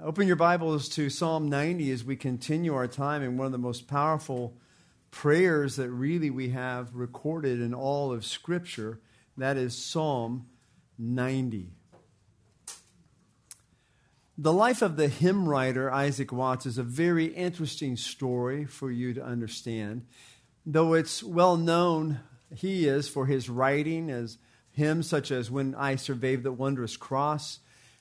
Open your Bibles to Psalm 90 as we continue our time in one of the most powerful prayers that really we have recorded in all of Scripture. That is Psalm 90. The life of the hymn writer Isaac Watts is a very interesting story for you to understand. Though it's well known, he is for his writing as hymns such as When I Surveyed the Wondrous Cross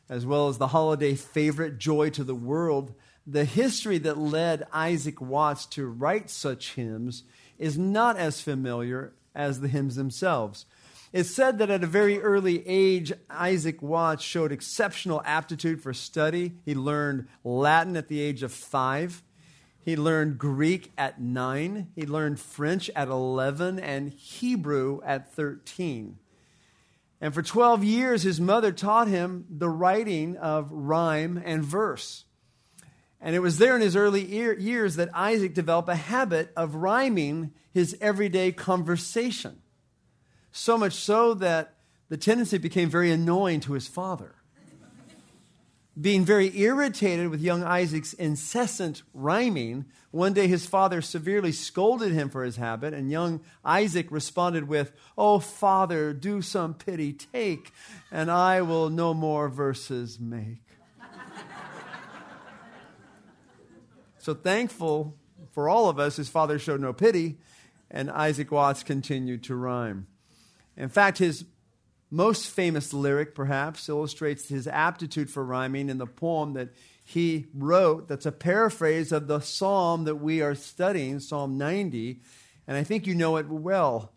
as well as the holiday favorite, Joy to the World, the history that led Isaac Watts to write such hymns is not as familiar as the hymns themselves. It's said that at a very early age, Isaac Watts showed exceptional aptitude for study. He learned Latin at the age of five. He learned Greek at nine. He learned French at 11 and Hebrew at 13. And for 12 years, his mother taught him the writing of rhyme and verse. And it was there in his early years that Isaac developed a habit of rhyming his everyday conversation. So much so that the tendency became very annoying to his father being very irritated with young Isaac's incessant rhyming, one day his father severely scolded him for his habit, and young Isaac responded with, Oh, father, do some pity take, and I will no more verses make. so thankful for all of us, his father showed no pity, and Isaac Watts continued to rhyme. In fact, his most famous lyric, perhaps, illustrates his aptitude for rhyming in the poem that he wrote that's a paraphrase of the psalm that we are studying, Psalm 90. And I think you know it well.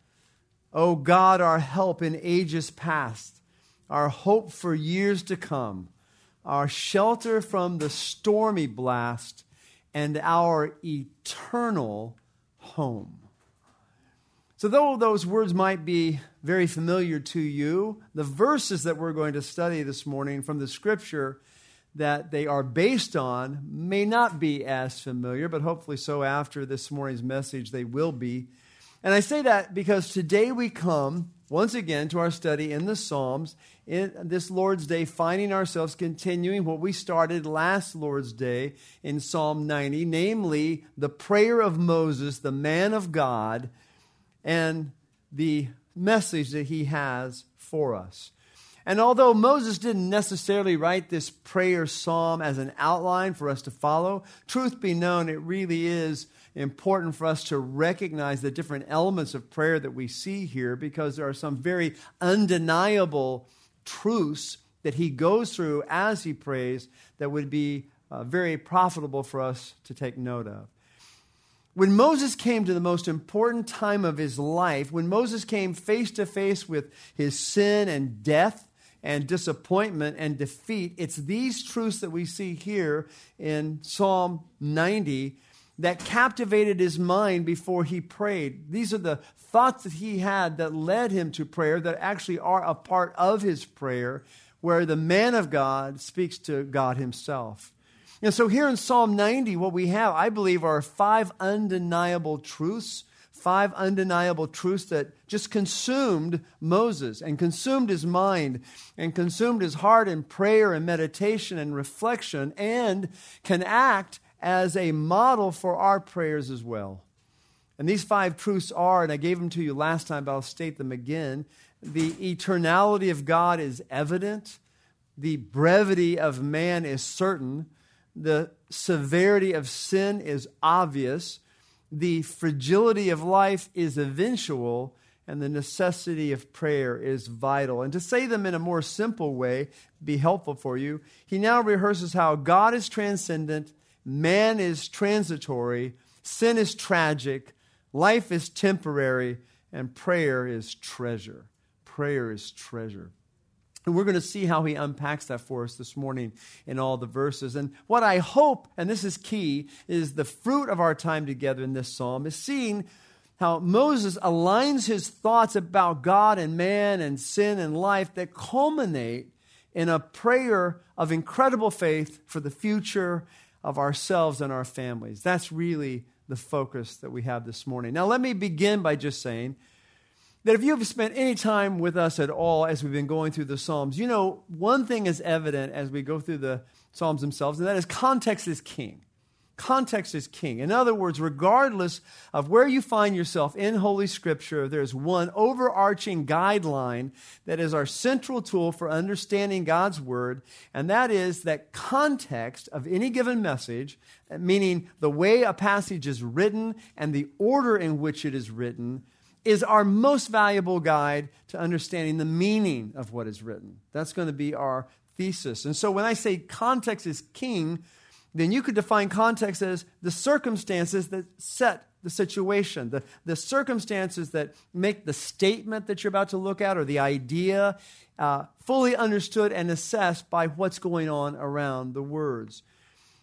O God, our help in ages past, our hope for years to come, our shelter from the stormy blast, and our eternal home. So, though those words might be very familiar to you, the verses that we're going to study this morning from the scripture that they are based on may not be as familiar, but hopefully so after this morning's message they will be. And I say that because today we come once again to our study in the Psalms in this Lord's Day, finding ourselves continuing what we started last Lord's Day in Psalm 90, namely the prayer of Moses, the man of God and the message that he has for us. And although Moses didn't necessarily write this prayer psalm as an outline for us to follow, truth be known, it really is important for us to recognize the different elements of prayer that we see here because there are some very undeniable truths that he goes through as he prays that would be uh, very profitable for us to take note of. When Moses came to the most important time of his life, when Moses came face to face with his sin and death and disappointment and defeat, it's these truths that we see here in Psalm 90 that captivated his mind before he prayed. These are the thoughts that he had that led him to prayer that actually are a part of his prayer, where the man of God speaks to God himself. And so here in Psalm 90, what we have, I believe, are five undeniable truths, five undeniable truths that just consumed Moses and consumed his mind and consumed his heart in prayer and meditation and reflection and can act as a model for our prayers as well. And these five truths are, and I gave them to you last time, but I'll state them again. The eternality of God is evident. The brevity of man is certain the severity of sin is obvious, the fragility of life is eventual, and the necessity of prayer is vital. And to say them in a more simple way, be helpful for you, he now rehearses how God is transcendent, man is transitory, sin is tragic, life is temporary, and prayer is treasure. Prayer is treasure. And we're going to see how he unpacks that for us this morning in all the verses. And what I hope, and this is key, is the fruit of our time together in this psalm is seeing how Moses aligns his thoughts about God and man and sin and life that culminate in a prayer of incredible faith for the future of ourselves and our families. That's really the focus that we have this morning. Now, let me begin by just saying that if you've spent any time with us at all as we've been going through the Psalms, you know one thing is evident as we go through the Psalms themselves, and that is context is king. Context is king. In other words, regardless of where you find yourself in Holy Scripture, there's one overarching guideline that is our central tool for understanding God's Word, and that is that context of any given message, meaning the way a passage is written and the order in which it is written, is our most valuable guide to understanding the meaning of what is written. That's going to be our thesis. And so when I say context is king, then you could define context as the circumstances that set the situation, the, the circumstances that make the statement that you're about to look at or the idea uh, fully understood and assessed by what's going on around the words.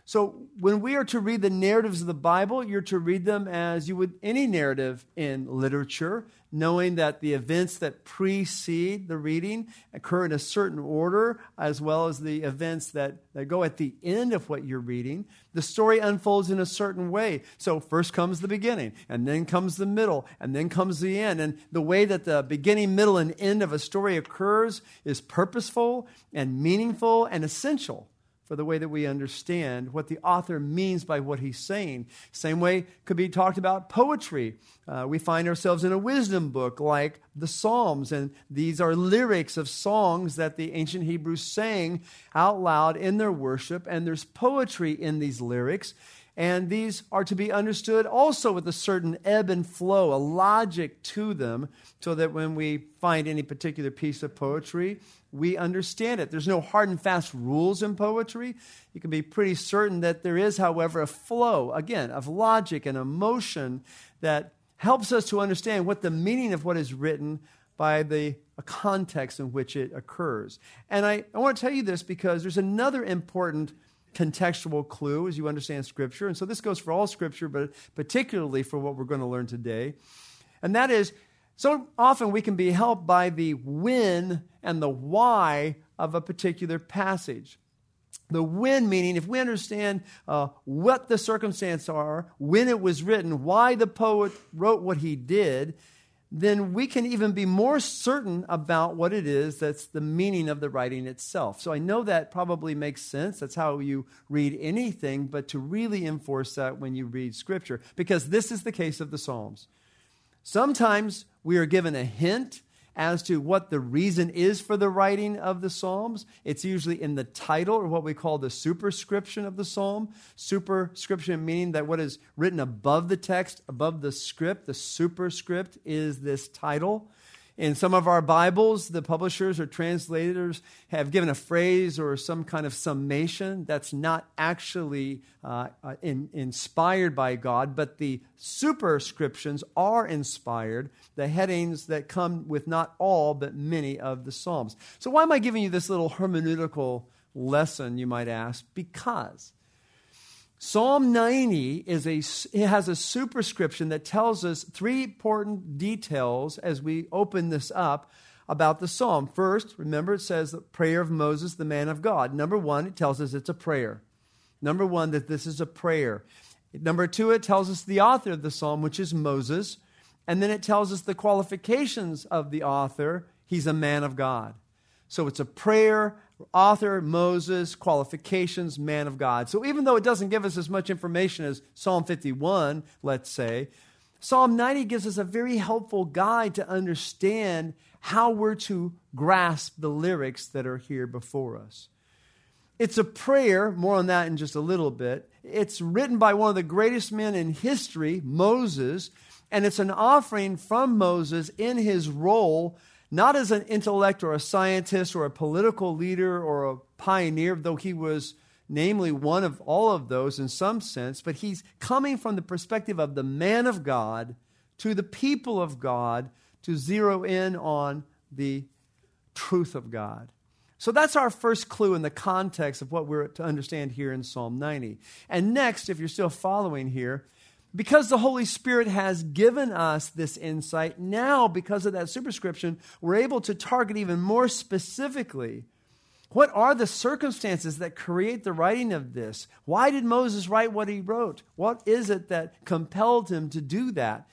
So, when we are to read the narratives of the Bible, you're to read them as you would any narrative in literature, knowing that the events that precede the reading occur in a certain order, as well as the events that, that go at the end of what you're reading. The story unfolds in a certain way. So, first comes the beginning, and then comes the middle, and then comes the end. And the way that the beginning, middle, and end of a story occurs is purposeful and meaningful and essential for the way that we understand what the author means by what he's saying. Same way could be talked about poetry. Uh, we find ourselves in a wisdom book like the Psalms, and these are lyrics of songs that the ancient Hebrews sang out loud in their worship, and there's poetry in these lyrics. And these are to be understood also with a certain ebb and flow, a logic to them, so that when we find any particular piece of poetry, we understand it. There's no hard and fast rules in poetry. You can be pretty certain that there is, however, a flow, again, of logic and emotion that helps us to understand what the meaning of what is written by the context in which it occurs. And I, I want to tell you this because there's another important contextual clue as you understand Scripture. And so this goes for all Scripture, but particularly for what we're going to learn today. And that is, so often we can be helped by the when and the why of a particular passage. The when meaning, if we understand uh, what the circumstances are, when it was written, why the poet wrote what he did, then we can even be more certain about what it is that's the meaning of the writing itself. So I know that probably makes sense. That's how you read anything, but to really enforce that when you read Scripture, because this is the case of the Psalms. Sometimes we are given a hint as to what the reason is for the writing of the Psalms. It's usually in the title or what we call the superscription of the Psalm. Superscription meaning that what is written above the text, above the script, the superscript is this title. In some of our Bibles, the publishers or translators have given a phrase or some kind of summation that's not actually uh, uh, in, inspired by God, but the superscriptions are inspired, the headings that come with not all, but many of the Psalms. So, why am I giving you this little hermeneutical lesson, you might ask? Because Psalm 90 is a, it has a superscription that tells us three important details as we open this up about the psalm. First, remember it says the prayer of Moses, the man of God. Number one, it tells us it's a prayer. Number one, that this is a prayer. Number two, it tells us the author of the psalm, which is Moses. And then it tells us the qualifications of the author. He's a man of God. So it's a prayer, author, Moses, qualifications, man of God. So even though it doesn't give us as much information as Psalm 51, let's say, Psalm 90 gives us a very helpful guide to understand how we're to grasp the lyrics that are here before us. It's a prayer, more on that in just a little bit. It's written by one of the greatest men in history, Moses, and it's an offering from Moses in his role not as an intellect or a scientist or a political leader or a pioneer, though he was namely one of all of those in some sense, but he's coming from the perspective of the man of God to the people of God to zero in on the truth of God. So that's our first clue in the context of what we're to understand here in Psalm 90. And next, if you're still following here, because the Holy Spirit has given us this insight, now, because of that superscription, we're able to target even more specifically what are the circumstances that create the writing of this? Why did Moses write what he wrote? What is it that compelled him to do that?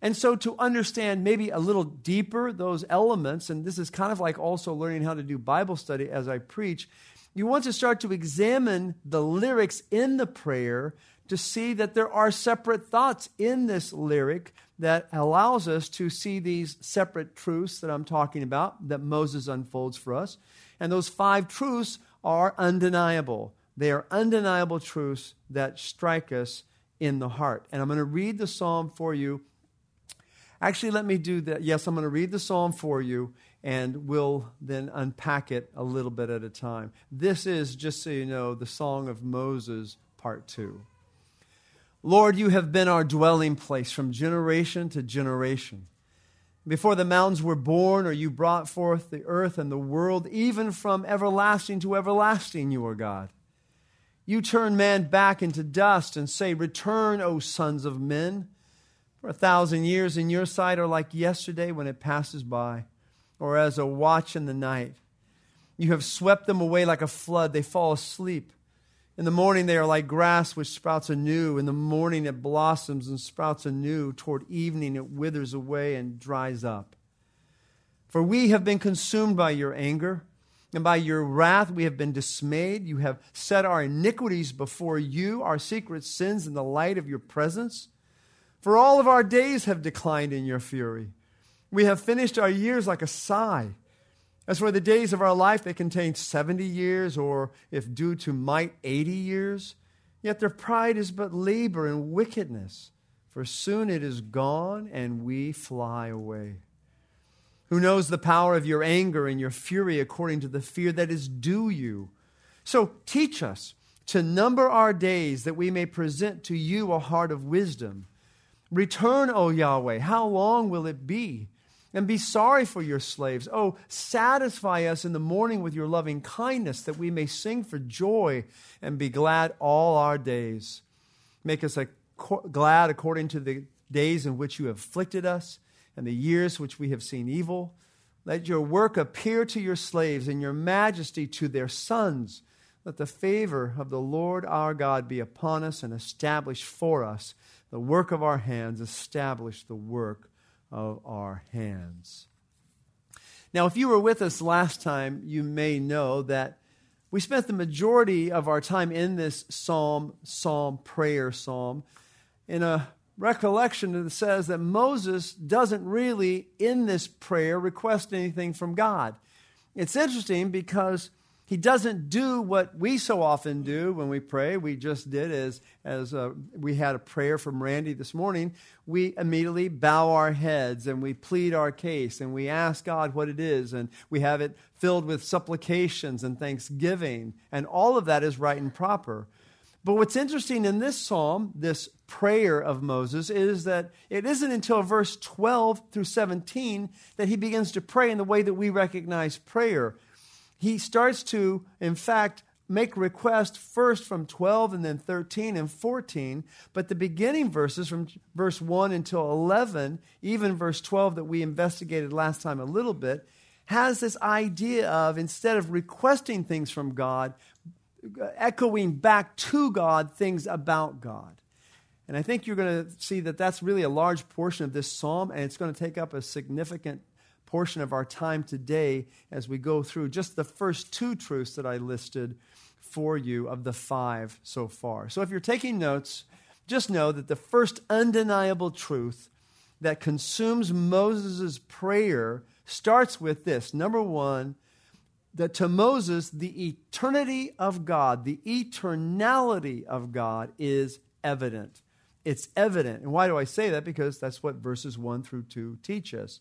And so, to understand maybe a little deeper those elements, and this is kind of like also learning how to do Bible study as I preach, you want to start to examine the lyrics in the prayer to see that there are separate thoughts in this lyric that allows us to see these separate truths that I'm talking about that Moses unfolds for us. And those five truths are undeniable. They are undeniable truths that strike us in the heart. And I'm going to read the psalm for you Actually, let me do that. Yes, I'm going to read the psalm for you, and we'll then unpack it a little bit at a time. This is, just so you know, the Song of Moses, part two. Lord, you have been our dwelling place from generation to generation. Before the mountains were born, or you brought forth the earth and the world, even from everlasting to everlasting, you are God. You turn man back into dust and say, Return, O sons of men. For a thousand years in your sight are like yesterday when it passes by, or as a watch in the night. You have swept them away like a flood. They fall asleep. In the morning, they are like grass which sprouts anew. In the morning, it blossoms and sprouts anew. Toward evening, it withers away and dries up. For we have been consumed by your anger, and by your wrath we have been dismayed. You have set our iniquities before you, our secret sins in the light of your presence. For all of our days have declined in your fury. We have finished our years like a sigh. As for the days of our life, they contain 70 years, or if due to might, 80 years. Yet their pride is but labor and wickedness, for soon it is gone and we fly away. Who knows the power of your anger and your fury according to the fear that is due you? So teach us to number our days that we may present to you a heart of wisdom. Return, O Yahweh. How long will it be? And be sorry for your slaves. Oh, satisfy us in the morning with your loving kindness, that we may sing for joy and be glad all our days. Make us glad according to the days in which you have afflicted us and the years which we have seen evil. Let your work appear to your slaves and your majesty to their sons. Let the favor of the Lord our God be upon us and establish for us the work of our hands, establish the work of our hands. Now, if you were with us last time, you may know that we spent the majority of our time in this psalm, psalm, prayer psalm, in a recollection that says that Moses doesn't really, in this prayer, request anything from God. It's interesting because he doesn't do what we so often do when we pray. We just did as as uh, we had a prayer from Randy this morning. We immediately bow our heads and we plead our case and we ask God what it is and we have it filled with supplications and thanksgiving and all of that is right and proper. But what's interesting in this psalm, this prayer of Moses, is that it isn't until verse 12 through 17 that he begins to pray in the way that we recognize prayer he starts to, in fact, make request first from 12 and then 13 and 14, but the beginning verses from verse 1 until 11, even verse 12 that we investigated last time a little bit, has this idea of instead of requesting things from God, echoing back to God things about God. And I think you're going to see that that's really a large portion of this psalm, and it's going to take up a significant portion of our time today as we go through just the first two truths that I listed for you of the five so far. So if you're taking notes, just know that the first undeniable truth that consumes Moses' prayer starts with this. Number one, that to Moses, the eternity of God, the eternality of God is evident. It's evident. And why do I say that? Because that's what verses 1 through 2 teach us.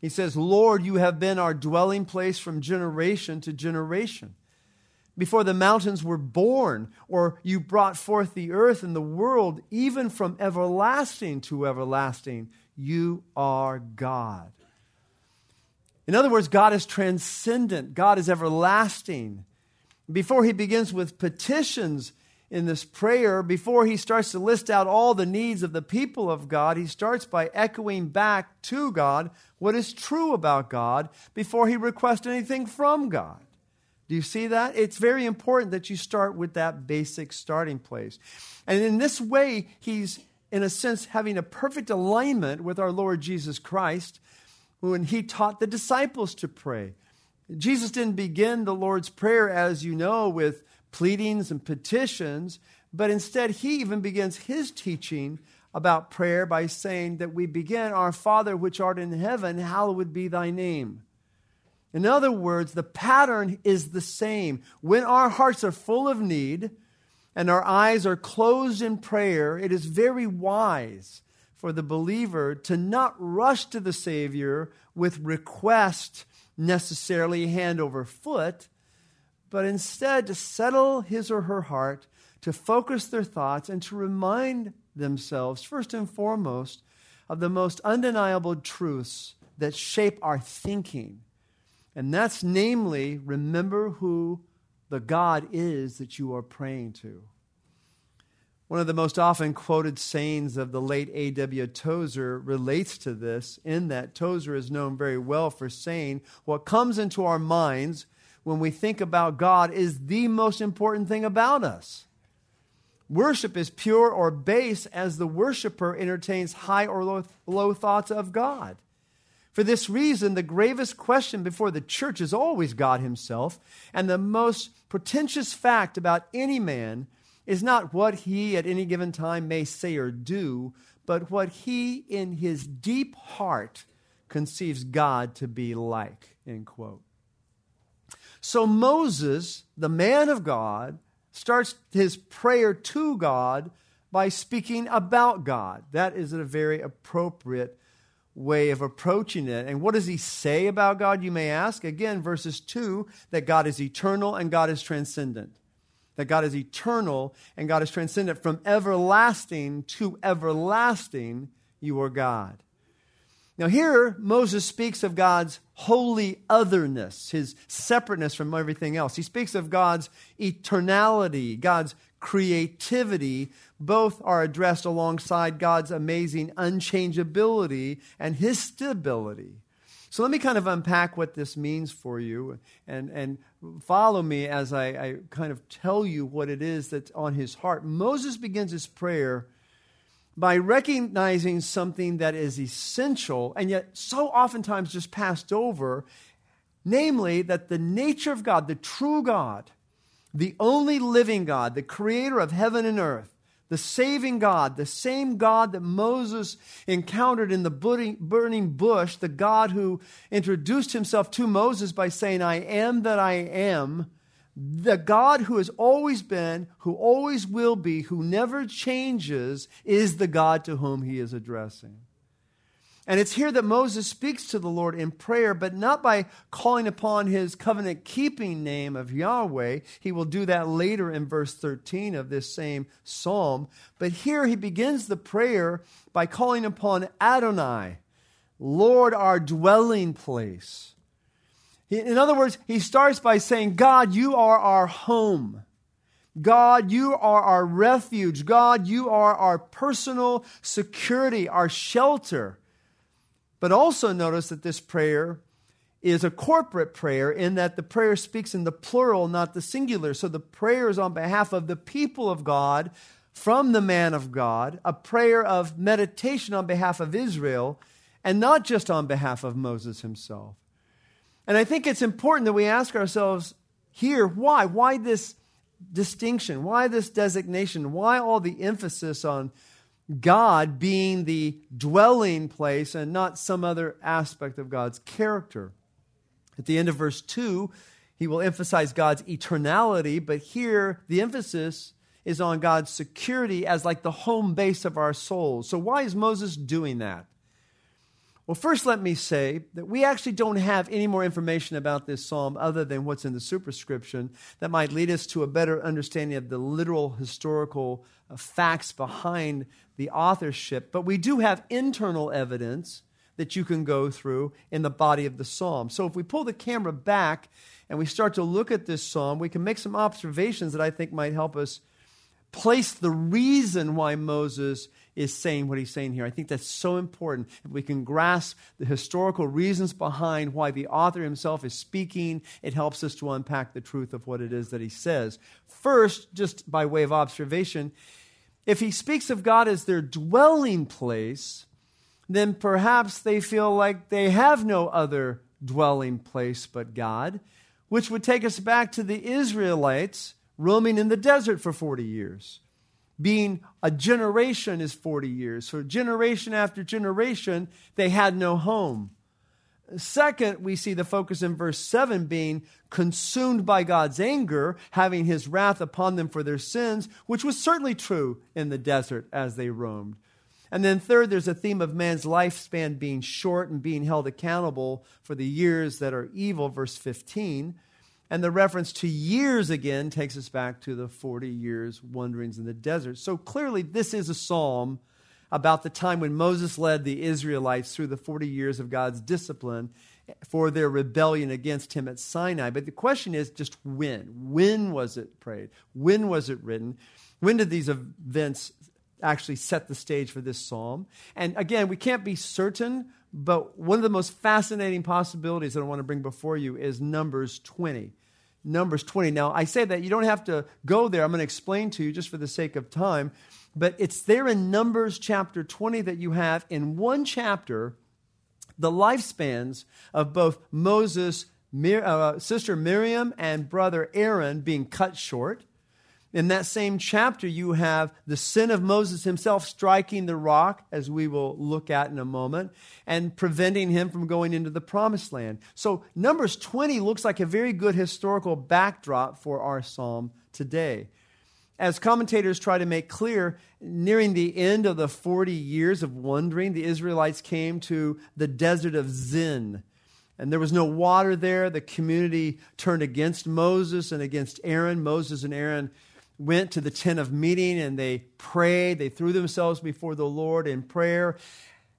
He says, Lord, you have been our dwelling place from generation to generation. Before the mountains were born, or you brought forth the earth and the world, even from everlasting to everlasting, you are God. In other words, God is transcendent, God is everlasting. Before he begins with petitions, in this prayer, before he starts to list out all the needs of the people of God, he starts by echoing back to God what is true about God before he requests anything from God. Do you see that? It's very important that you start with that basic starting place. And in this way, he's in a sense, having a perfect alignment with our Lord Jesus Christ when he taught the disciples to pray. Jesus didn't begin the Lord's Prayer, as you know, with pleadings and petitions, but instead he even begins his teaching about prayer by saying that we begin, Our Father which art in heaven, hallowed be thy name. In other words, the pattern is the same. When our hearts are full of need and our eyes are closed in prayer, it is very wise for the believer to not rush to the Savior with request necessarily hand over foot, but instead to settle his or her heart, to focus their thoughts, and to remind themselves, first and foremost, of the most undeniable truths that shape our thinking. And that's namely, remember who the God is that you are praying to. One of the most often quoted sayings of the late A.W. Tozer relates to this, in that Tozer is known very well for saying, What comes into our minds when we think about God is the most important thing about us. Worship is pure or base as the worshiper entertains high or low, low thoughts of God. For this reason, the gravest question before the church is always God Himself, and the most pretentious fact about any man is not what he at any given time may say or do, but what he in his deep heart conceives God to be like. End quote. So Moses, the man of God, starts his prayer to God by speaking about God. That is a very appropriate way of approaching it. And what does he say about God, you may ask? Again, verses 2 that God is eternal and God is transcendent that God is eternal and God is transcendent. From everlasting to everlasting, you are God. Now, here, Moses speaks of God's holy otherness, his separateness from everything else. He speaks of God's eternality, God's creativity. Both are addressed alongside God's amazing unchangeability and his stability. So let me kind of unpack what this means for you and, and follow me as I, I kind of tell you what it is that's on his heart. Moses begins his prayer by recognizing something that is essential and yet so oftentimes just passed over, namely that the nature of God, the true God, the only living God, the creator of heaven and earth, the saving God, the same God that Moses encountered in the burning bush, the God who introduced himself to Moses by saying, I am that I am, the God who has always been, who always will be, who never changes, is the God to whom he is addressing. And it's here that Moses speaks to the Lord in prayer, but not by calling upon his covenant keeping name of Yahweh. He will do that later in verse 13 of this same psalm. But here he begins the prayer by calling upon Adonai, Lord, our dwelling place. In other words, he starts by saying, God, you are our home. God, you are our refuge. God, you are our personal security, our shelter. But also notice that this prayer is a corporate prayer in that the prayer speaks in the plural, not the singular. So the prayer is on behalf of the people of God from the man of God, a prayer of meditation on behalf of Israel, and not just on behalf of Moses himself. And I think it's important that we ask ourselves here why? Why this distinction? Why this designation? Why all the emphasis on God being the dwelling place and not some other aspect of God's character. At the end of verse 2, he will emphasize God's eternality, but here the emphasis is on God's security as like the home base of our souls. So, why is Moses doing that? Well, first, let me say that we actually don't have any more information about this psalm other than what's in the superscription that might lead us to a better understanding of the literal historical uh, facts behind the authorship. But we do have internal evidence that you can go through in the body of the psalm. So if we pull the camera back and we start to look at this psalm, we can make some observations that I think might help us place the reason why Moses is saying what he's saying here. I think that's so important. If we can grasp the historical reasons behind why the author himself is speaking, it helps us to unpack the truth of what it is that he says. First, just by way of observation, If he speaks of God as their dwelling place, then perhaps they feel like they have no other dwelling place but God, which would take us back to the Israelites roaming in the desert for 40 years. Being a generation is 40 years. So, generation after generation, they had no home. Second, we see the focus in verse 7 being consumed by God's anger, having his wrath upon them for their sins, which was certainly true in the desert as they roamed. And then, third, there's a theme of man's lifespan being short and being held accountable for the years that are evil, verse 15. And the reference to years again takes us back to the 40 years wanderings in the desert. So clearly, this is a psalm about the time when Moses led the Israelites through the 40 years of God's discipline for their rebellion against him at Sinai. But the question is just when? When was it prayed? When was it written? When did these events actually set the stage for this psalm? And again, we can't be certain, but one of the most fascinating possibilities that I want to bring before you is Numbers 20. Numbers 20. Now, I say that you don't have to go there. I'm going to explain to you just for the sake of time. But it's there in Numbers chapter 20 that you have in one chapter the lifespans of both Moses' Mir- uh, sister Miriam and brother Aaron being cut short. In that same chapter, you have the sin of Moses himself striking the rock, as we will look at in a moment, and preventing him from going into the promised land. So, Numbers 20 looks like a very good historical backdrop for our psalm today. As commentators try to make clear, nearing the end of the 40 years of wandering, the Israelites came to the desert of Zin. And there was no water there. The community turned against Moses and against Aaron. Moses and Aaron went to the tent of meeting and they prayed. They threw themselves before the Lord in prayer.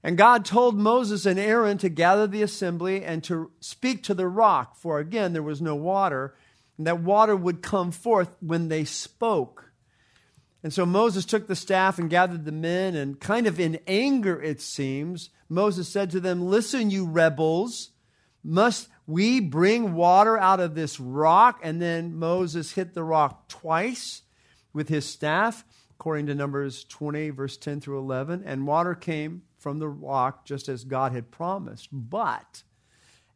And God told Moses and Aaron to gather the assembly and to speak to the rock, for again, there was no water, and that water would come forth when they spoke. And so Moses took the staff and gathered the men, and kind of in anger, it seems, Moses said to them, Listen, you rebels, must we bring water out of this rock? And then Moses hit the rock twice with his staff, according to Numbers 20, verse 10 through 11, and water came from the rock just as God had promised. But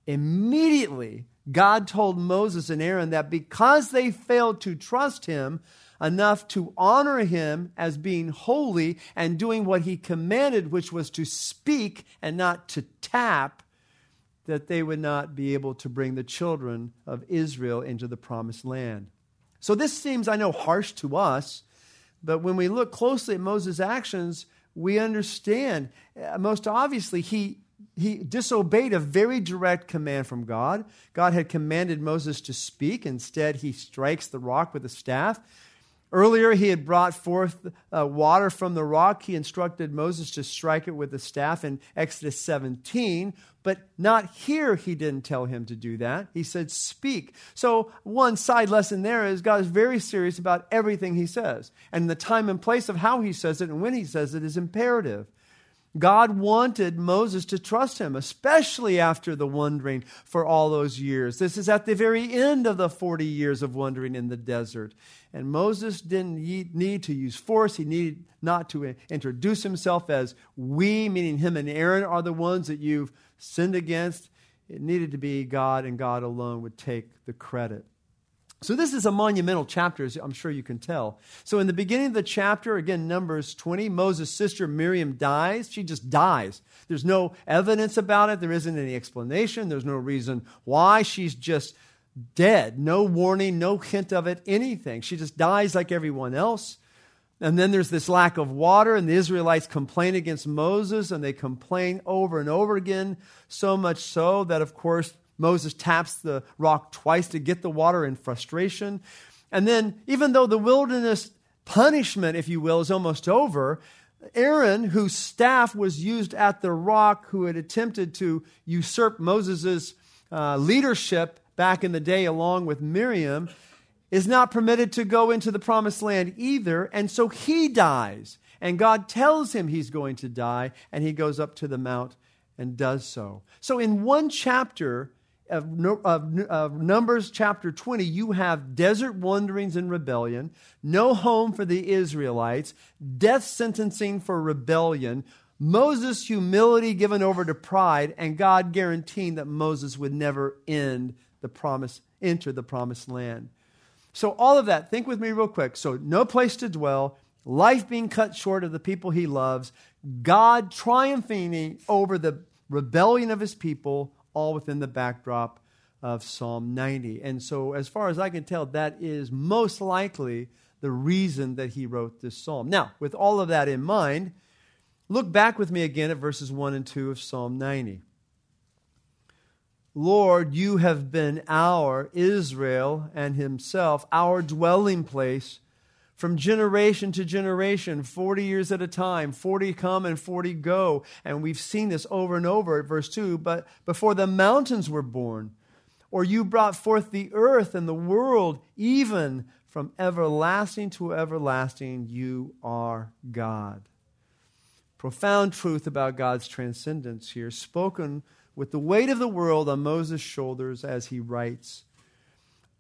immediately, God told Moses and Aaron that because they failed to trust him enough to honor him as being holy and doing what he commanded, which was to speak and not to tap, that they would not be able to bring the children of Israel into the promised land. So this seems, I know, harsh to us, but when we look closely at Moses' actions, we understand. Uh, most obviously, he, he disobeyed a very direct command from God. God had commanded Moses to speak. Instead, he strikes the rock with a staff. Earlier, he had brought forth uh, water from the rock. He instructed Moses to strike it with the staff in Exodus 17, but not here, he didn't tell him to do that. He said, Speak. So, one side lesson there is God is very serious about everything he says. And the time and place of how he says it and when he says it is imperative. God wanted Moses to trust him, especially after the wandering for all those years. This is at the very end of the 40 years of wandering in the desert. And Moses didn't need to use force. He needed not to introduce himself as we, meaning him and Aaron, are the ones that you've sinned against. It needed to be God, and God alone would take the credit. So, this is a monumental chapter, as I'm sure you can tell. So, in the beginning of the chapter, again, Numbers 20, Moses' sister Miriam dies. She just dies. There's no evidence about it, there isn't any explanation, there's no reason why. She's just dead. No warning, no hint of it, anything. She just dies like everyone else. And then there's this lack of water, and the Israelites complain against Moses, and they complain over and over again, so much so that, of course, Moses taps the rock twice to get the water in frustration. And then, even though the wilderness punishment, if you will, is almost over, Aaron, whose staff was used at the rock, who had attempted to usurp Moses' uh, leadership back in the day, along with Miriam, is not permitted to go into the promised land either. And so he dies. And God tells him he's going to die, and he goes up to the mount and does so. So, in one chapter, of, of, of, Numbers chapter 20, you have desert wanderings and rebellion, no home for the Israelites, death sentencing for rebellion, Moses' humility given over to pride, and God guaranteeing that Moses would never end the promise, enter the promised land. So, all of that, think with me real quick. So, no place to dwell, life being cut short of the people he loves, God triumphing over the rebellion of his people, all within the backdrop of Psalm 90. And so, as far as I can tell, that is most likely the reason that he wrote this psalm. Now, with all of that in mind, look back with me again at verses 1 and 2 of Psalm 90. Lord, you have been our, Israel and himself, our dwelling place from generation to generation, 40 years at a time, 40 come and 40 go. And we've seen this over and over at verse 2. But before the mountains were born, or you brought forth the earth and the world, even from everlasting to everlasting, you are God. Profound truth about God's transcendence here, spoken with the weight of the world on Moses' shoulders as he writes.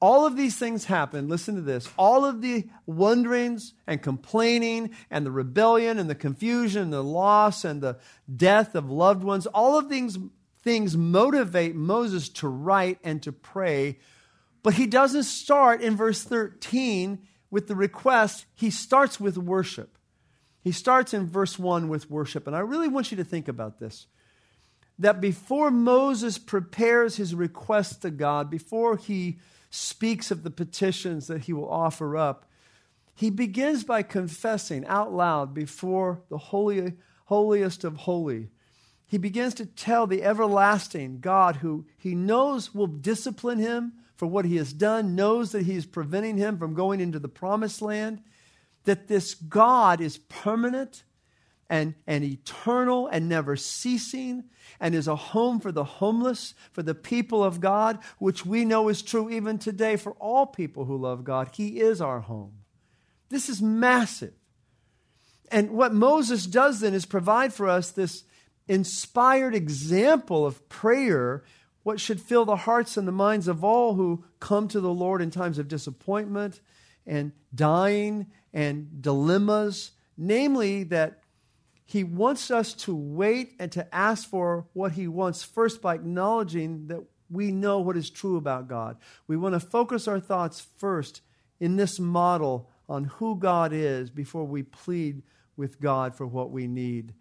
All of these things happen. Listen to this. All of the wonderings and complaining and the rebellion and the confusion and the loss and the death of loved ones, all of these things motivate Moses to write and to pray. But he doesn't start in verse 13 with the request, he starts with worship. He starts in verse 1 with worship. And I really want you to think about this that before Moses prepares his request to God, before he speaks of the petitions that he will offer up, he begins by confessing out loud before the holy, holiest of holy. He begins to tell the everlasting God who he knows will discipline him for what he has done, knows that he is preventing him from going into the promised land, that this God is permanent and, and eternal and never ceasing, and is a home for the homeless, for the people of God, which we know is true even today for all people who love God. He is our home. This is massive. And what Moses does then is provide for us this inspired example of prayer, what should fill the hearts and the minds of all who come to the Lord in times of disappointment and dying and dilemmas, namely that he wants us to wait and to ask for what He wants first by acknowledging that we know what is true about God. We want to focus our thoughts first in this model on who God is before we plead with God for what we need.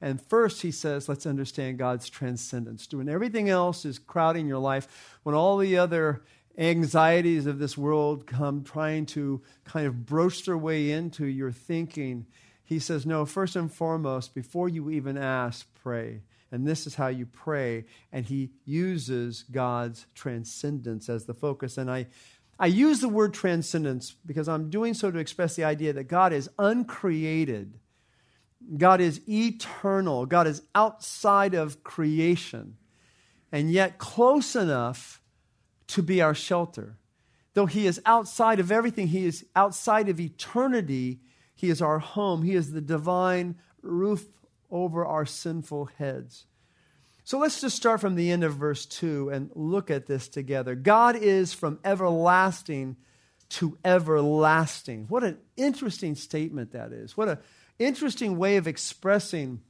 And first, he says, let's understand God's transcendence. When everything else is crowding your life, when all the other anxieties of this world come trying to kind of broach their way into your thinking, he says, No, first and foremost, before you even ask, pray. And this is how you pray. And he uses God's transcendence as the focus. And I, I use the word transcendence because I'm doing so to express the idea that God is uncreated, God is eternal, God is outside of creation, and yet close enough to be our shelter. Though he is outside of everything, he is outside of eternity he is our home. He is the divine roof over our sinful heads. So let's just start from the end of verse 2 and look at this together. God is from everlasting to everlasting. What an interesting statement that is. What an interesting way of expressing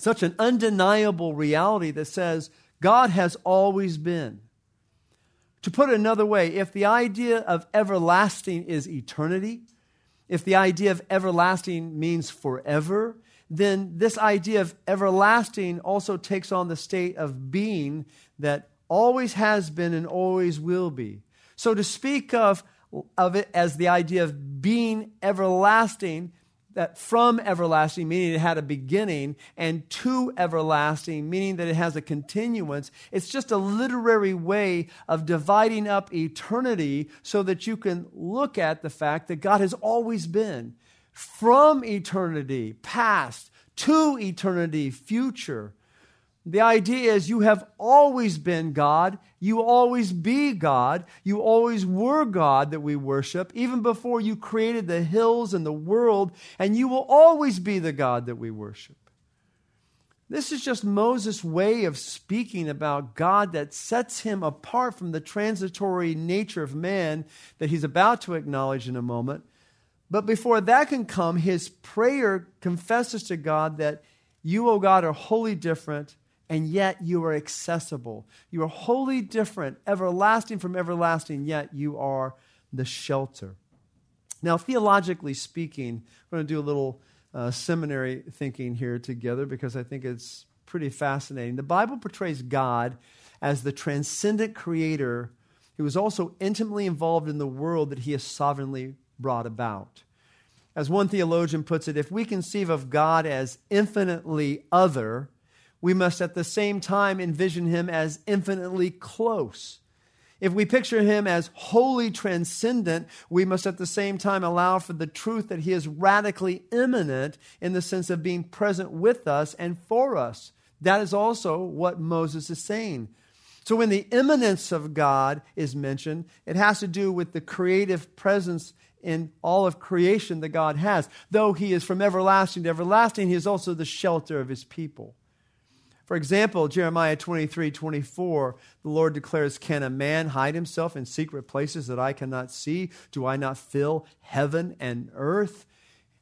such an undeniable reality that says God has always been. To put it another way, if the idea of everlasting is eternity, if the idea of everlasting means forever, then this idea of everlasting also takes on the state of being that always has been and always will be. So to speak of, of it as the idea of being everlasting that from everlasting, meaning it had a beginning, and to everlasting, meaning that it has a continuance. It's just a literary way of dividing up eternity so that you can look at the fact that God has always been from eternity past to eternity future. The idea is you have always been God. You always be God. You always were God that we worship, even before you created the hills and the world, and you will always be the God that we worship. This is just Moses' way of speaking about God that sets him apart from the transitory nature of man that he's about to acknowledge in a moment. But before that can come, his prayer confesses to God that you, O God, are wholly different, and yet you are accessible. You are wholly different, everlasting from everlasting, yet you are the shelter. Now, theologically speaking, we're going to do a little uh, seminary thinking here together because I think it's pretty fascinating. The Bible portrays God as the transcendent creator who is also intimately involved in the world that he has sovereignly brought about. As one theologian puts it, if we conceive of God as infinitely other, we must at the same time envision him as infinitely close. If we picture him as wholly transcendent, we must at the same time allow for the truth that he is radically immanent in the sense of being present with us and for us. That is also what Moses is saying. So when the immanence of God is mentioned, it has to do with the creative presence in all of creation that God has. Though he is from everlasting to everlasting, he is also the shelter of his people. For example, Jeremiah 23 24, the Lord declares, Can a man hide himself in secret places that I cannot see? Do I not fill heaven and earth?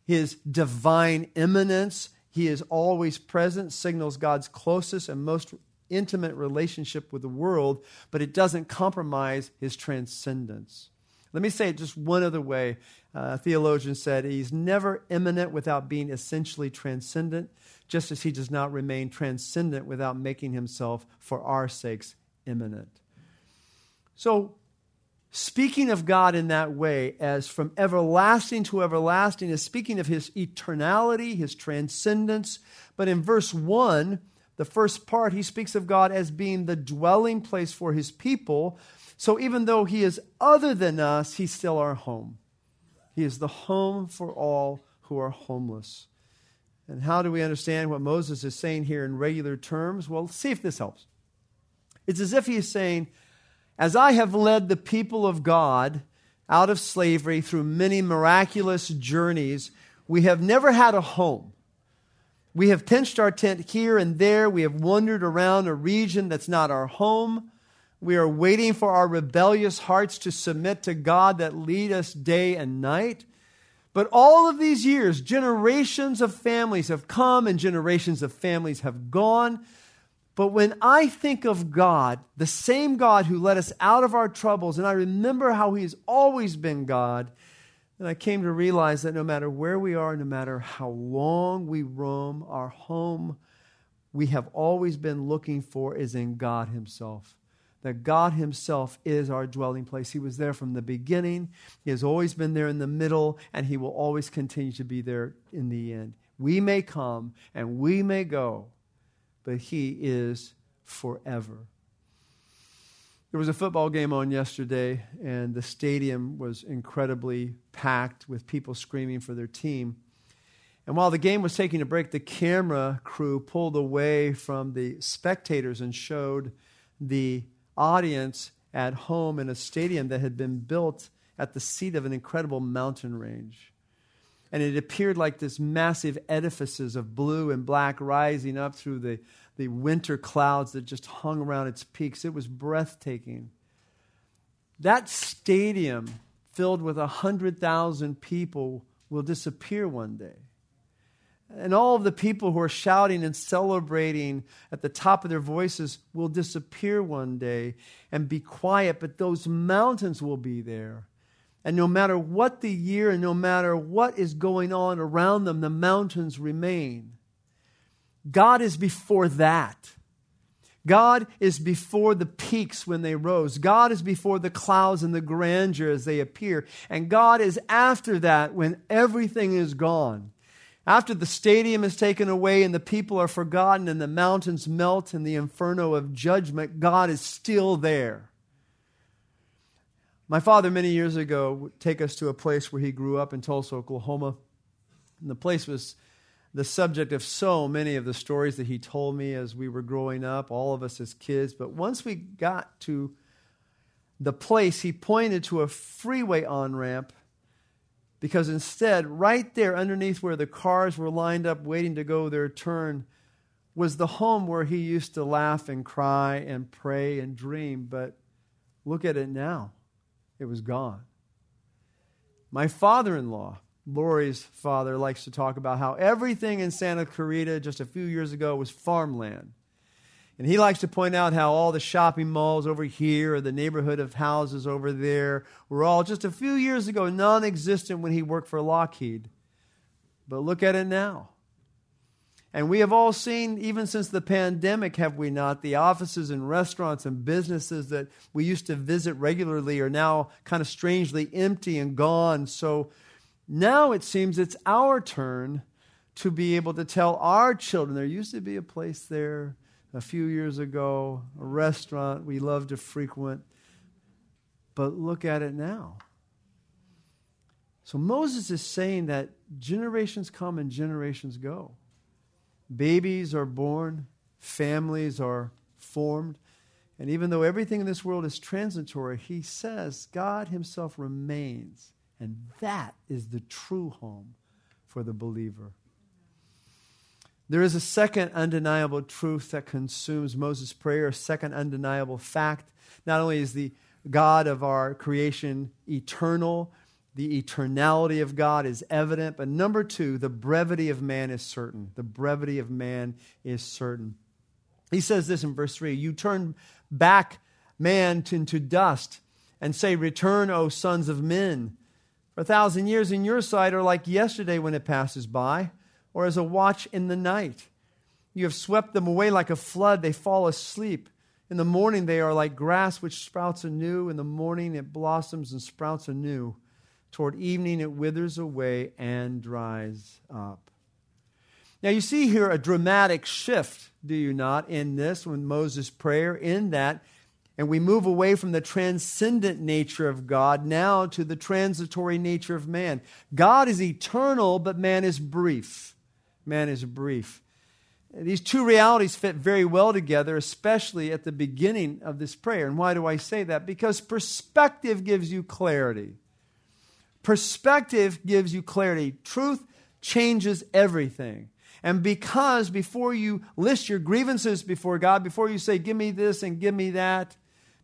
His divine immanence, he is always present, signals God's closest and most intimate relationship with the world, but it doesn't compromise his transcendence. Let me say it just one other way. Uh, a theologian said, He's never immanent without being essentially transcendent just as he does not remain transcendent without making himself, for our sakes, immanent. So, speaking of God in that way, as from everlasting to everlasting, is speaking of his eternality, his transcendence. But in verse 1, the first part, he speaks of God as being the dwelling place for his people. So even though he is other than us, he's still our home. He is the home for all who are homeless. And how do we understand what Moses is saying here in regular terms? Well, see if this helps. It's as if he is saying, As I have led the people of God out of slavery through many miraculous journeys, we have never had a home. We have pinched our tent here and there. We have wandered around a region that's not our home. We are waiting for our rebellious hearts to submit to God that lead us day and night. But all of these years, generations of families have come and generations of families have gone. But when I think of God, the same God who led us out of our troubles, and I remember how He's always been God, then I came to realize that no matter where we are, no matter how long we roam, our home we have always been looking for is in God Himself that God Himself is our dwelling place. He was there from the beginning, He has always been there in the middle, and He will always continue to be there in the end. We may come and we may go, but He is forever. There was a football game on yesterday, and the stadium was incredibly packed with people screaming for their team. And while the game was taking a break, the camera crew pulled away from the spectators and showed the audience at home in a stadium that had been built at the seat of an incredible mountain range. And it appeared like this massive edifices of blue and black rising up through the, the winter clouds that just hung around its peaks. It was breathtaking. That stadium filled with 100,000 people will disappear one day. And all of the people who are shouting and celebrating at the top of their voices will disappear one day and be quiet, but those mountains will be there. And no matter what the year and no matter what is going on around them, the mountains remain. God is before that. God is before the peaks when they rose. God is before the clouds and the grandeur as they appear. And God is after that when everything is gone. After the stadium is taken away and the people are forgotten and the mountains melt in the inferno of judgment, God is still there. My father, many years ago, would take us to a place where he grew up in Tulsa, Oklahoma. And the place was the subject of so many of the stories that he told me as we were growing up, all of us as kids. But once we got to the place, he pointed to a freeway on ramp because instead, right there underneath where the cars were lined up waiting to go their turn, was the home where he used to laugh and cry and pray and dream, but look at it now. It was gone. My father in law, Lori's father, likes to talk about how everything in Santa Clarita just a few years ago was farmland. And he likes to point out how all the shopping malls over here or the neighborhood of houses over there were all just a few years ago non existent when he worked for Lockheed. But look at it now. And we have all seen, even since the pandemic, have we not, the offices and restaurants and businesses that we used to visit regularly are now kind of strangely empty and gone. So now it seems it's our turn to be able to tell our children there used to be a place there a few years ago, a restaurant we love to frequent, but look at it now. So Moses is saying that generations come and generations go. Babies are born, families are formed. And even though everything in this world is transitory, he says God himself remains. And that is the true home for the believer. There is a second undeniable truth that consumes Moses' prayer, a second undeniable fact. Not only is the God of our creation eternal, the eternality of God is evident, but number two, the brevity of man is certain. The brevity of man is certain. He says this in verse 3 You turn back man into dust and say, Return, O sons of men. For a thousand years in your sight are like yesterday when it passes by or as a watch in the night. You have swept them away like a flood, they fall asleep. In the morning, they are like grass which sprouts anew. In the morning, it blossoms and sprouts anew. Toward evening, it withers away and dries up. Now, you see here a dramatic shift, do you not, in this, when Moses' prayer, in that, and we move away from the transcendent nature of God now to the transitory nature of man. God is eternal, but man is brief man is brief. These two realities fit very well together, especially at the beginning of this prayer. And why do I say that? Because perspective gives you clarity. Perspective gives you clarity. Truth changes everything. And because before you list your grievances before God, before you say, Give me this and give me that,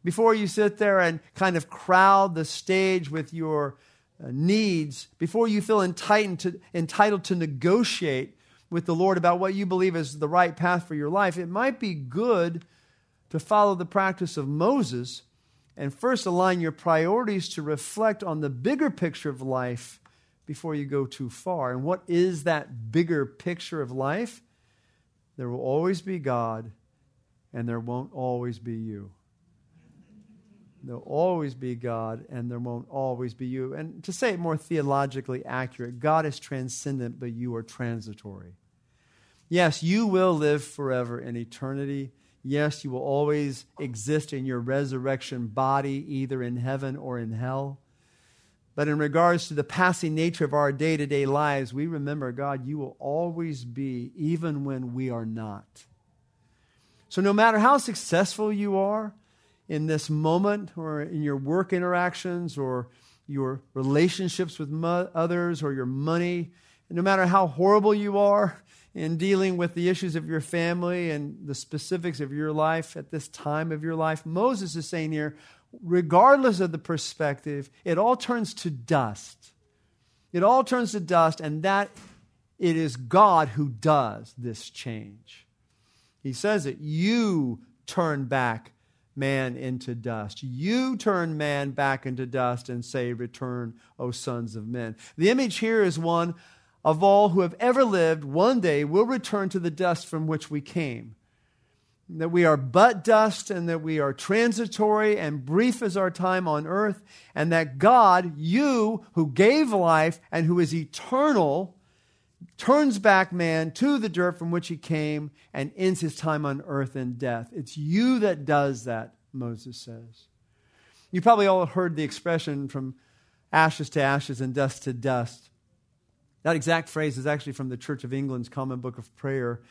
before you sit there and kind of crowd the stage with your uh, needs, before you feel entitled to, entitled to negotiate with the Lord about what you believe is the right path for your life, it might be good to follow the practice of Moses and first align your priorities to reflect on the bigger picture of life before you go too far. And what is that bigger picture of life? There will always be God, and there won't always be you. There'll always be God, and there won't always be you. And to say it more theologically accurate, God is transcendent, but you are transitory. Yes, you will live forever in eternity. Yes, you will always exist in your resurrection body, either in heaven or in hell. But in regards to the passing nature of our day to day lives, we remember, God, you will always be, even when we are not. So, no matter how successful you are in this moment, or in your work interactions, or your relationships with mo- others, or your money, no matter how horrible you are, in dealing with the issues of your family and the specifics of your life at this time of your life, Moses is saying here, regardless of the perspective, it all turns to dust. It all turns to dust, and that it is God who does this change. He says it, you turn back man into dust. You turn man back into dust and say, Return, O sons of men. The image here is one of all who have ever lived one day will return to the dust from which we came. That we are but dust and that we are transitory and brief as our time on earth, and that God, you who gave life and who is eternal, turns back man to the dirt from which he came and ends his time on earth in death. It's you that does that, Moses says. You probably all heard the expression from ashes to ashes and dust to dust. That exact phrase is actually from the Church of England's Common Book of Prayer,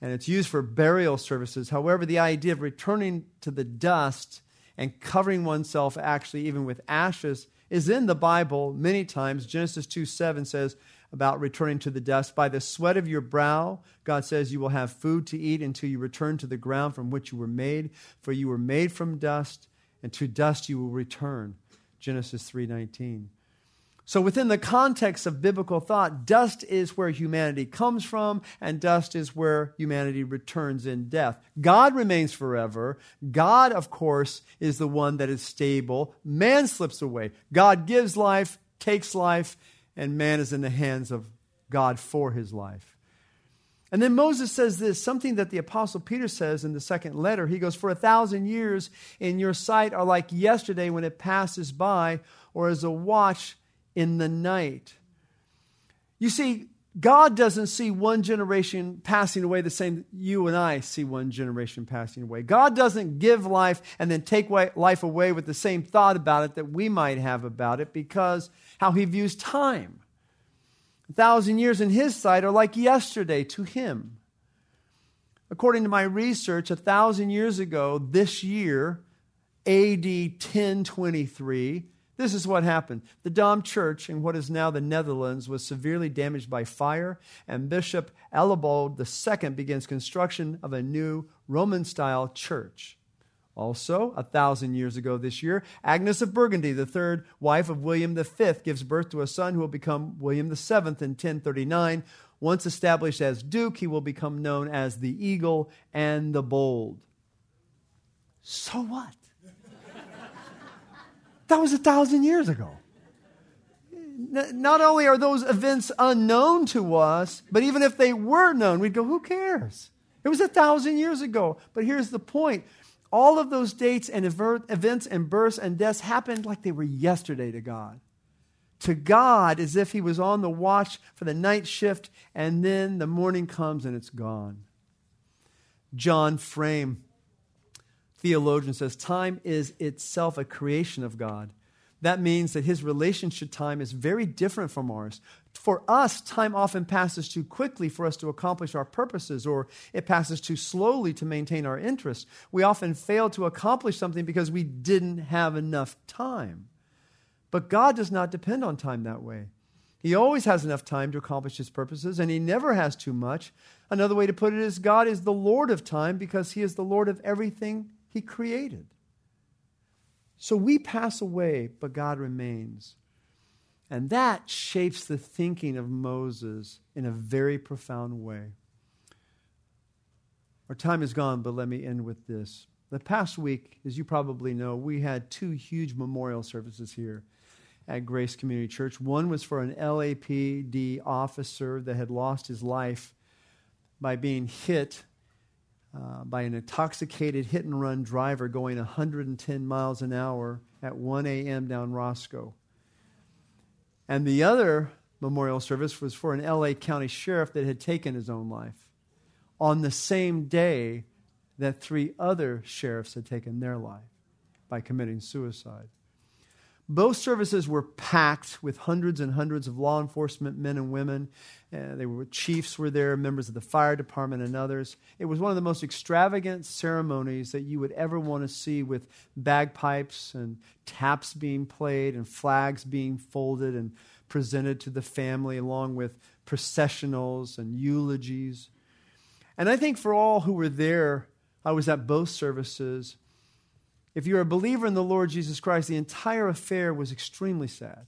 and it's used for burial services. However, the idea of returning to the dust and covering oneself actually even with ashes is in the Bible many times. Genesis 2 7 says about returning to the dust. By the sweat of your brow, God says, you will have food to eat until you return to the ground from which you were made, for you were made from dust, and to dust you will return. Genesis 3:19. So, within the context of biblical thought, dust is where humanity comes from, and dust is where humanity returns in death. God remains forever. God, of course, is the one that is stable. Man slips away. God gives life, takes life, and man is in the hands of God for his life. And then Moses says this, something that the Apostle Peter says in the second letter. He goes, For a thousand years in your sight are like yesterday when it passes by, or as a watch in the night. You see, God doesn't see one generation passing away the same you and I see one generation passing away. God doesn't give life and then take life away with the same thought about it that we might have about it because how he views time. A thousand years in his sight are like yesterday to him. According to my research, a thousand years ago, this year, AD 1023, this is what happened. The Dom Church in what is now the Netherlands was severely damaged by fire, and Bishop Adalbold II begins construction of a new Roman style church. Also, a thousand years ago this year, Agnes of Burgundy, the third wife of William V, gives birth to a son who will become William VII in 1039. Once established as Duke, he will become known as the Eagle and the Bold. So what? That was a thousand years ago. Not only are those events unknown to us, but even if they were known, we'd go, who cares? It was a thousand years ago. But here's the point all of those dates and events and births and deaths happened like they were yesterday to God. To God, as if He was on the watch for the night shift, and then the morning comes and it's gone. John Frame theologian says time is itself a creation of God. That means that his relationship to time is very different from ours. For us, time often passes too quickly for us to accomplish our purposes, or it passes too slowly to maintain our interest. We often fail to accomplish something because we didn't have enough time. But God does not depend on time that way. He always has enough time to accomplish his purposes, and he never has too much. Another way to put it is God is the Lord of time because he is the Lord of everything he created. So we pass away, but God remains. And that shapes the thinking of Moses in a very profound way. Our time is gone, but let me end with this. The past week, as you probably know, we had two huge memorial services here at Grace Community Church. One was for an LAPD officer that had lost his life by being hit uh, by an intoxicated hit and run driver going 110 miles an hour at 1 a.m. down Roscoe. And the other memorial service was for an LA County sheriff that had taken his own life on the same day that three other sheriffs had taken their life by committing suicide. Both services were packed with hundreds and hundreds of law enforcement men and women. Uh, they were chiefs were there, members of the fire department, and others. It was one of the most extravagant ceremonies that you would ever want to see, with bagpipes and taps being played and flags being folded and presented to the family, along with processionals and eulogies. And I think for all who were there, I was at both services if you're a believer in the Lord Jesus Christ, the entire affair was extremely sad.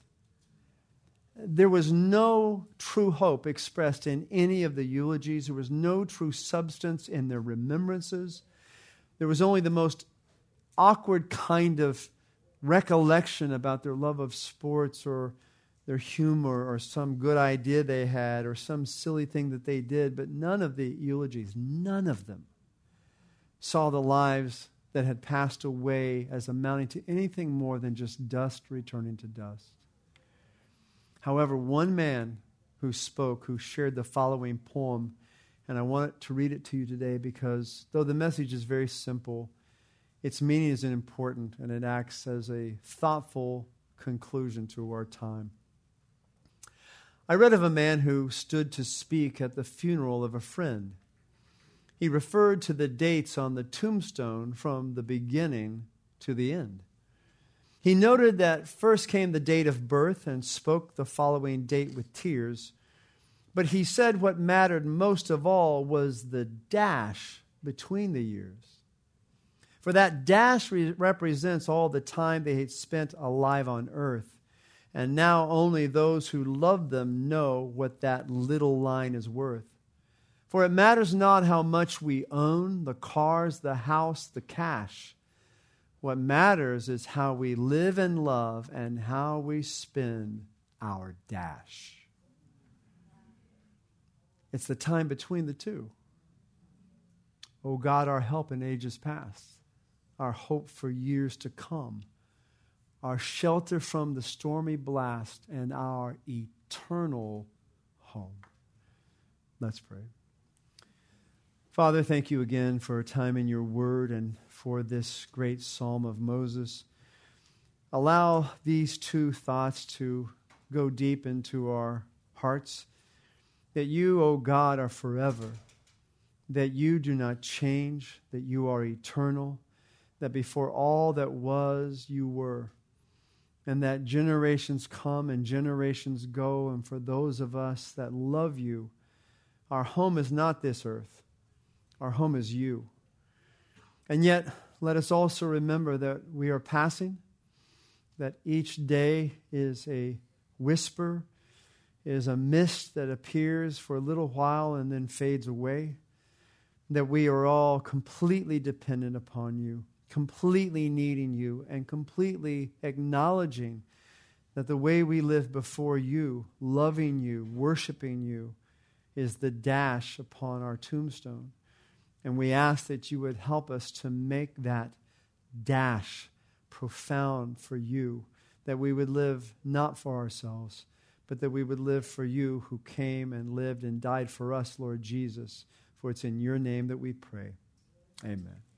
There was no true hope expressed in any of the eulogies. There was no true substance in their remembrances. There was only the most awkward kind of recollection about their love of sports or their humor or some good idea they had or some silly thing that they did. But none of the eulogies, none of them, saw the lives that had passed away as amounting to anything more than just dust returning to dust. However, one man who spoke, who shared the following poem, and I want to read it to you today because though the message is very simple, its meaning is important and it acts as a thoughtful conclusion to our time. I read of a man who stood to speak at the funeral of a friend he referred to the dates on the tombstone from the beginning to the end. He noted that first came the date of birth and spoke the following date with tears. But he said what mattered most of all was the dash between the years. For that dash re- represents all the time they had spent alive on earth. And now only those who love them know what that little line is worth. For it matters not how much we own the cars, the house, the cash. What matters is how we live and love and how we spend our dash. It's the time between the two. O oh God, our help in ages past our hope for years to come, our shelter from the stormy blast, and our eternal home. Let's pray. Father, thank you again for a time in your word and for this great psalm of Moses. Allow these two thoughts to go deep into our hearts that you, O oh God, are forever, that you do not change, that you are eternal that before all that was, you were. And that generations come and generations go. And for those of us that love you, our home is not this earth, our home is you. And yet, let us also remember that we are passing, that each day is a whisper, is a mist that appears for a little while and then fades away, that we are all completely dependent upon you completely needing you and completely acknowledging that the way we live before you, loving you, worshiping you, is the dash upon our tombstone. And we ask that you would help us to make that dash profound for you, that we would live not for ourselves, but that we would live for you who came and lived and died for us, Lord Jesus. For it's in your name that we pray. Amen.